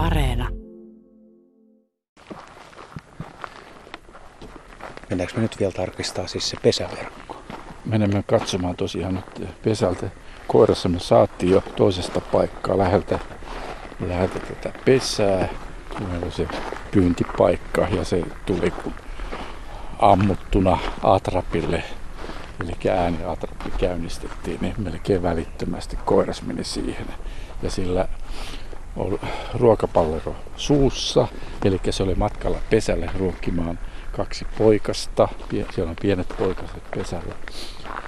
Areena. Mennäänkö me nyt vielä tarkistaa siis se pesäverkko? Menemme katsomaan tosiaan nyt pesältä. Koirassa me saatiin jo toisesta paikkaa läheltä, läheltä tätä pesää. Meillä on se pyyntipaikka ja se tuli ammuttuna atrapille. Eli ääniatrappi käynnistettiin, niin melkein välittömästi koiras meni siihen. Ja sillä oli ruokapallero suussa, eli se oli matkalla pesälle ruokkimaan kaksi poikasta. Siellä on pienet poikaset pesällä.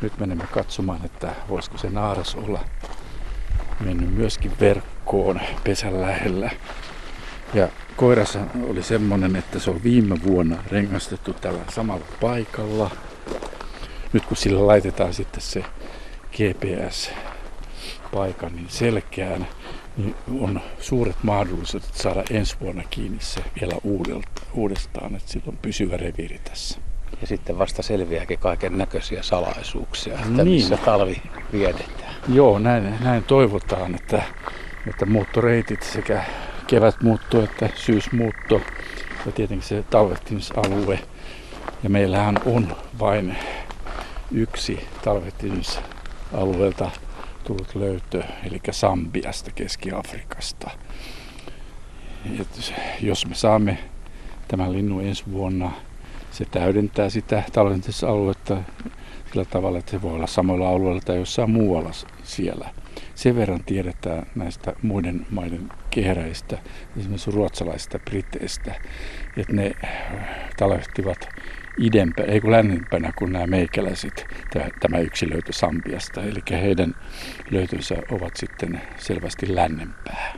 Nyt menemme katsomaan, että voisiko se naaras olla mennyt myöskin verkkoon pesän lähellä. Ja koirassa oli semmonen, että se on viime vuonna rengastettu tällä samalla paikalla. Nyt kun sillä laitetaan sitten se GPS-paikan niin selkeään, niin on suuret mahdollisuudet saada ensi vuonna kiinni se vielä uudestaan, että sillä on pysyvä reviiri tässä. Ja sitten vasta selviääkin kaiken näköisiä salaisuuksia, että niin. missä talvi vietetään. Joo, näin, näin toivotaan, että, että muuttoreitit sekä kevätmuutto että syysmuutto ja tietenkin se talvehtimisalue. Ja meillähän on vain yksi talvehtimisalueelta tullut löytö, eli Sambiasta, Keski-Afrikasta. Et jos me saamme tämän linnun ensi vuonna, se täydentää sitä talventamisaluetta sillä tavalla, että se voi olla samalla alueella tai jossain muualla siellä. Sen verran tiedetään näistä muiden maiden kehräistä, esimerkiksi ruotsalaisista briteistä, että ne talvehtivat idempä, ei kun lännempänä kuin nämä meikäläiset, tämä yksi löytö Sambiasta. Eli heidän löytönsä ovat sitten selvästi lännempää.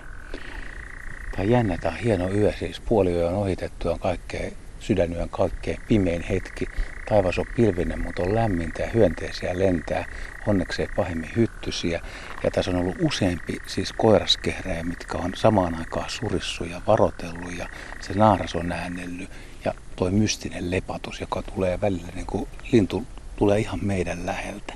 Tämä jännä, tämä on hieno yö, siis puoli yö on ohitettu, on kaikkein sydänyön kaikkein pimein hetki. Taivas on pilvinen, mutta on lämmintä ja hyönteisiä lentää. Onneksi ei pahemmin hyttysiä. Ja tässä on ollut useampi siis koiraskehräjä, mitkä on samaan aikaan surissu ja varotellut ja se naaras on äänellyt ja toi mystinen lepatus, joka tulee välillä niin kuin lintu tulee ihan meidän läheltä.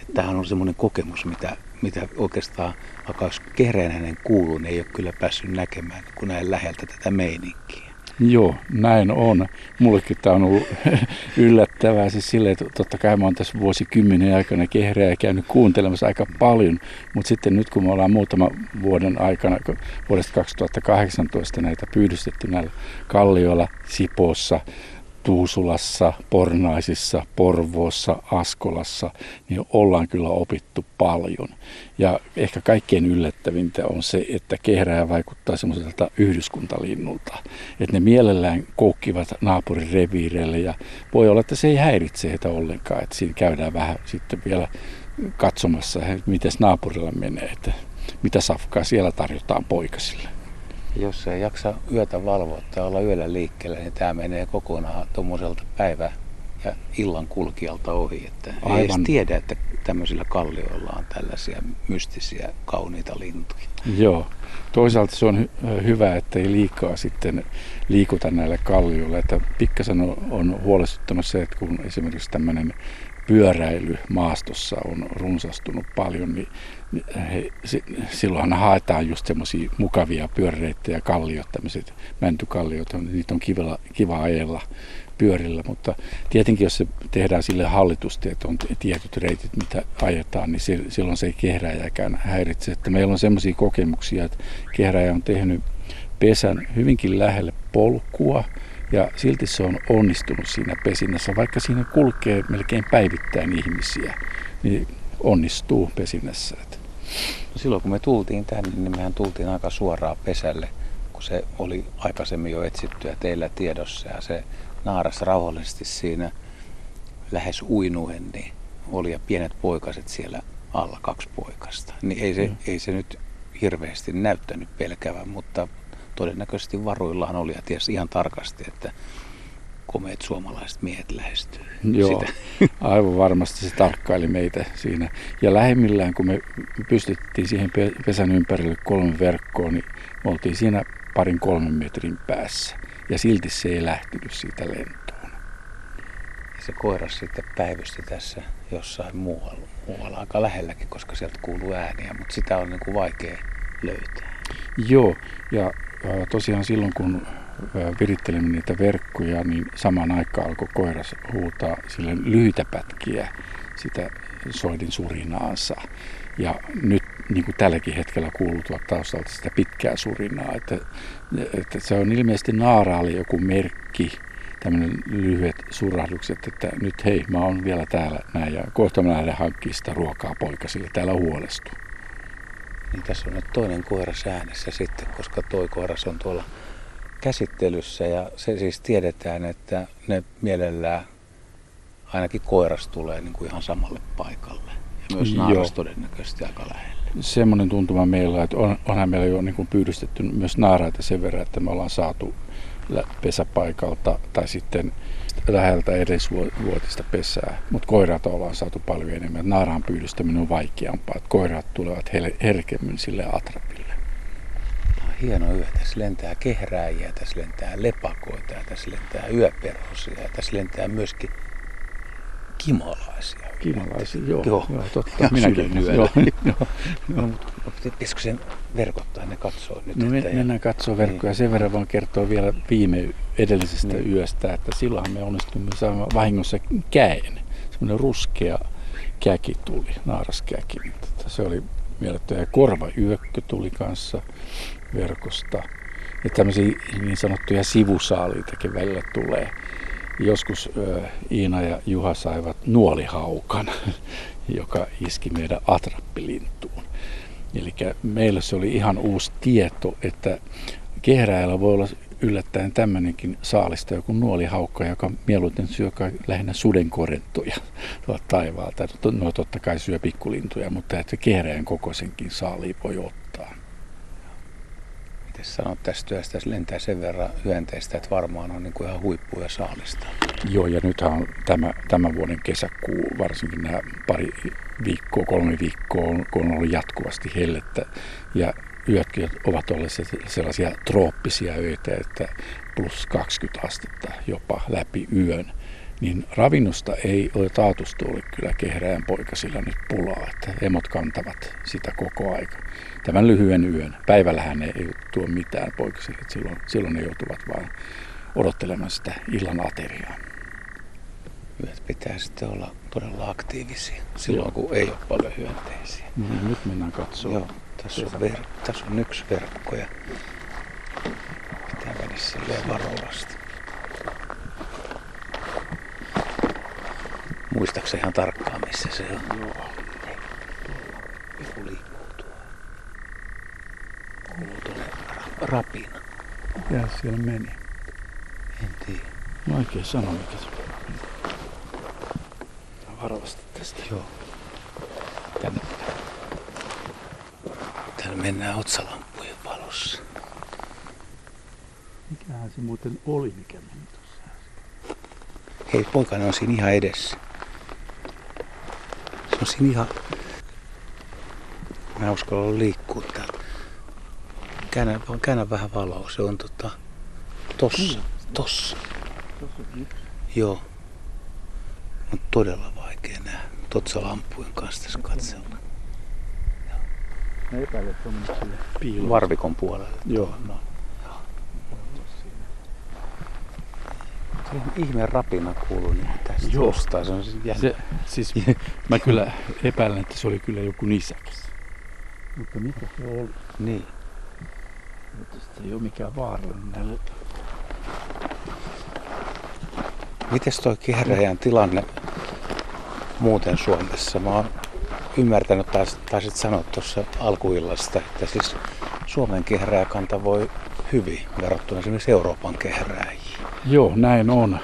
Että tämähän on semmoinen kokemus, mitä, mitä oikeastaan vaikka olisi kehreenäinen kuuluu, niin ei ole kyllä päässyt näkemään kun näin läheltä tätä meininkiä. Joo, näin on. Mullekin tämä on ollut yllättävää siis silleen, että totta kai mä oon tässä vuosikymmenen aikana kehreä ja käynyt kuuntelemassa aika paljon, mutta sitten nyt kun me ollaan muutama vuoden aikana, vuodesta 2018 näitä pyydystetty näillä kallioilla Sipossa, Tuusulassa, Pornaisissa, Porvoossa, Askolassa, niin ollaan kyllä opittu paljon. Ja ehkä kaikkein yllättävintä on se, että kehrää vaikuttaa semmoiselta yhdyskuntalinnulta. Että ne mielellään koukkivat naapurin reviireille ja voi olla, että se ei häiritse heitä ollenkaan. Että siinä käydään vähän sitten vielä katsomassa, miten naapurilla menee, että mitä safkaa siellä tarjotaan poikasille. Jos ei jaksa yötä valvoa tai olla yöllä liikkeellä, niin tämä menee kokonaan tuommoiselta päivä- ja illan kulkijalta ohi. Että Aivan. ei edes tiedä, että tämmöisillä kallioilla on tällaisia mystisiä, kauniita lintuja. Joo. Toisaalta se on hy- hyvä, että ei liikaa sitten liikuta näillä kallioilla. Että pikkasen on, on huolestuttanut se, että kun esimerkiksi tämmöinen pyöräily maastossa on runsastunut paljon, niin he, silloinhan haetaan just semmoisia mukavia pyöräreittejä, kalliot, tämmöiset mäntykalliot, niitä on kiva, kiva ajella pyörillä, mutta tietenkin jos se tehdään sille hallitusti, että on tietyt reitit, mitä ajetaan, niin silloin se ei kehräjäkään häiritse. Että meillä on semmoisia kokemuksia, että kehräjä on tehnyt pesän hyvinkin lähelle polkua, ja silti se on onnistunut siinä pesinnässä, vaikka siinä kulkee melkein päivittäin ihmisiä, niin onnistuu pesinnässä. No silloin kun me tultiin tänne, niin mehän tultiin aika suoraan pesälle, kun se oli aikaisemmin jo etsittyä teillä tiedossa ja se naaras rauhallisesti siinä lähes uinuen, niin oli ja pienet poikaset siellä alla, kaksi poikasta. Niin ei se, mm. ei se nyt hirveästi näyttänyt pelkävän, mutta todennäköisesti varuillaan oli ja tiesi ihan tarkasti, että komeet suomalaiset miehet lähestyy Joo, sitä. aivan varmasti se tarkkaili meitä siinä. Ja lähimmillään, kun me pystyttiin siihen pesän ympärille kolme verkkoa, niin me oltiin siinä parin kolmen metrin päässä. Ja silti se ei lähtenyt siitä lentoon. Ja se koiras sitten päivysti tässä jossain muualla, muualla aika lähelläkin, koska sieltä kuuluu ääniä, mutta sitä on niin kuin vaikea löytää. Joo, ja tosiaan silloin kun virittelimme niitä verkkoja, niin samaan aikaan alkoi koiras huutaa sille lyhyitä pätkiä sitä soidin surinaansa. Ja nyt niin kuin tälläkin hetkellä kuuluu taustalta sitä pitkää surinaa, että, että se on ilmeisesti naaraali joku merkki, tämmöinen lyhyet surahdukset, että nyt hei, mä oon vielä täällä näin ja kohta mä lähden hankkimaan sitä ruokaa poikasille, täällä huolestuu. Niin tässä on nyt toinen koiras äänessä sitten, koska toi koiras on tuolla käsittelyssä ja se siis tiedetään, että ne mielellään ainakin koiras tulee niin kuin ihan samalle paikalle. Ja myös naaras todennäköisesti aika lähellä. Semmoinen tuntuma meillä, että on, onhan meillä jo niin kuin pyydystetty myös naaraita sen verran, että me ollaan saatu pesäpaikalta tai sitten läheltä edesvuotista pesää, mutta koiraat ollaan saatu paljon enemmän. Naaraan pyydystäminen on vaikeampaa, että koiraat tulevat herkemmin sille atrapille. hieno yö. Tässä lentää kehrääjiä, tässä lentää lepakoita tässä lentää yöperhosia tässä lentää myöskin kimalaisia. Kimalaisia, joo. Joo, joo totta. Minäkin Joo, joo. no, mutta pitäisikö sen verkottaa, ne katsoo nyt? No me, että mennään katsoa verkkoja. Niin. Sen verran vaan kertoa vielä viime edellisestä niin. yöstä, että silloin me onnistumme saamaan vahingossa käen. Semmoinen ruskea käki tuli, naaraskäki. Se oli mielettömän. Ja korvayökkö tuli kanssa verkosta. Ja tämmöisiä niin sanottuja sivusaaliitakin välillä tulee. Joskus Iina ja Juha saivat nuolihaukan, joka iski meidän atrappilintuun. Eli meille se oli ihan uusi tieto, että kehräillä voi olla yllättäen tämmöinenkin saalista, joku nuolihaukka, joka mieluiten syö lähinnä sudenkorentoja taivaalta. No totta kai syö pikkulintuja, mutta että kehräjän kokoisenkin saali voi ottaa. Miten sanot tästä työstä, lentää sen verran hyönteistä, että varmaan on niin kuin ihan huippuja saalista. Joo, ja nythän on tämä, tämän vuoden kesäkuu, varsinkin nämä pari viikkoa, kolme viikkoa, kun on ollut jatkuvasti hellettä. Ja yötkin ovat olleet sellaisia trooppisia öitä, että plus 20 astetta jopa läpi yön. Niin ravinnosta ei ole taatusti ollut kyllä kehräjän poikasilla nyt pulaa, että emot kantavat sitä koko aika. Tämän lyhyen yön. Päivällähän ei tuo mitään poikasille, silloin, silloin ne joutuvat vain odottelemaan sitä illan ateriaa. Yöt pitää sitten olla todella aktiivisia silloin, Joo. kun ei ole paljon hyönteisiä. No, niin nyt mennään katsomaan. Joo, tässä on, ver- tässä on yksi verkko ja pitää mennä silleen varovasti. Muistaakseni ihan tarkkaan, missä se on? Joo. Joku liikkuu tuolla. Rapina. Ja siellä meni? En tiedä. Vaikea sanoa mikä se on varovasti tästä. Joo. Tänne. Täällä mennään otsalampujen valossa. Mikähän se muuten oli, mikä meni tuossa Hei, poikana on siinä ihan edessä. On siinä ihan... Mä uskalla liikkua täällä. Käännä, käännä vähän valoa. Se on tota... Tossa. Tossa. Tossa Joo. On todella vaikea nähdä. Totsa lampujen kanssa tässä katsella. Mä epäilen, että on. Varvikon puolelle. Joo. No. Se ihmeen rapina kuuluu niin tästä Joo. Tostaa. Se on siis jännä. Se, siis, mä kyllä epäilen, että se oli kyllä joku nisäkäs. Mutta mikä se oli? Niin. Mutta se ei ole mikään vaarallinen. Mites toi kehräjän tilanne muuten Suomessa? Mä oon ymmärtänyt, taisit sanoa tuossa alkuillasta, että siis Suomen kehrääkanta voi hyvin verrattuna esimerkiksi Euroopan kehrääjiin. Joo, näin on.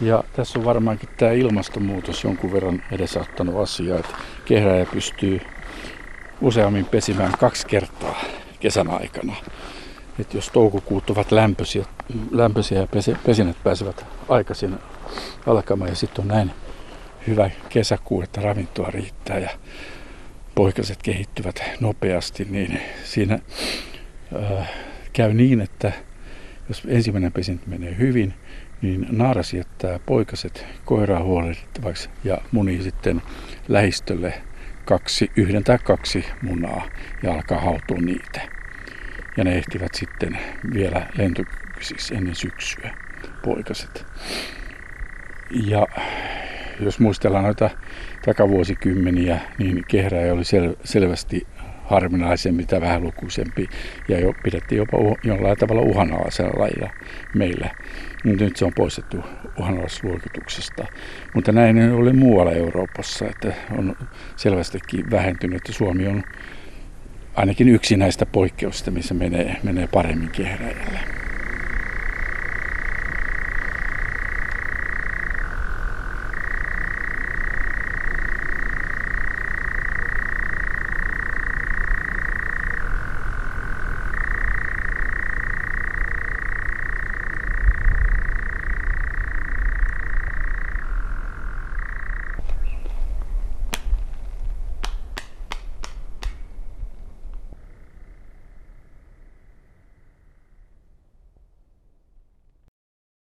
Ja tässä on varmaankin tämä ilmastonmuutos jonkun verran edesauttanut asiaa, että kehrääjä pystyy useammin pesimään kaksi kertaa kesän aikana. Et jos toukokuut ovat lämpöisiä, lämpöisiä ja pesinät pääsevät aikaisin alkamaan ja sitten on näin hyvä kesäkuu, että ravintoa riittää ja poikaset kehittyvät nopeasti, niin siinä äh, käy niin, että jos ensimmäinen pesintä menee hyvin, niin naaras jättää poikaset koiraa huolehdittavaksi ja muni sitten lähistölle kaksi, yhden tai kaksi munaa ja alkaa hautua niitä. ja ne ehtivät sitten vielä lentokykyisiksi ennen syksyä, poikaset. Ja jos muistellaan noita takavuosikymmeniä, niin kehräjä oli sel- selvästi harvinaisempi tai vähän lukuisempi ja jo, pidettiin jopa jollain tavalla uhanalaisella lajilla meillä. Nyt se on poistettu uhanalaisluokituksesta. Mutta näin oli muualla Euroopassa, että on selvästikin vähentynyt, että Suomi on ainakin yksi näistä poikkeuksista, missä menee, menee paremmin kehräjällä.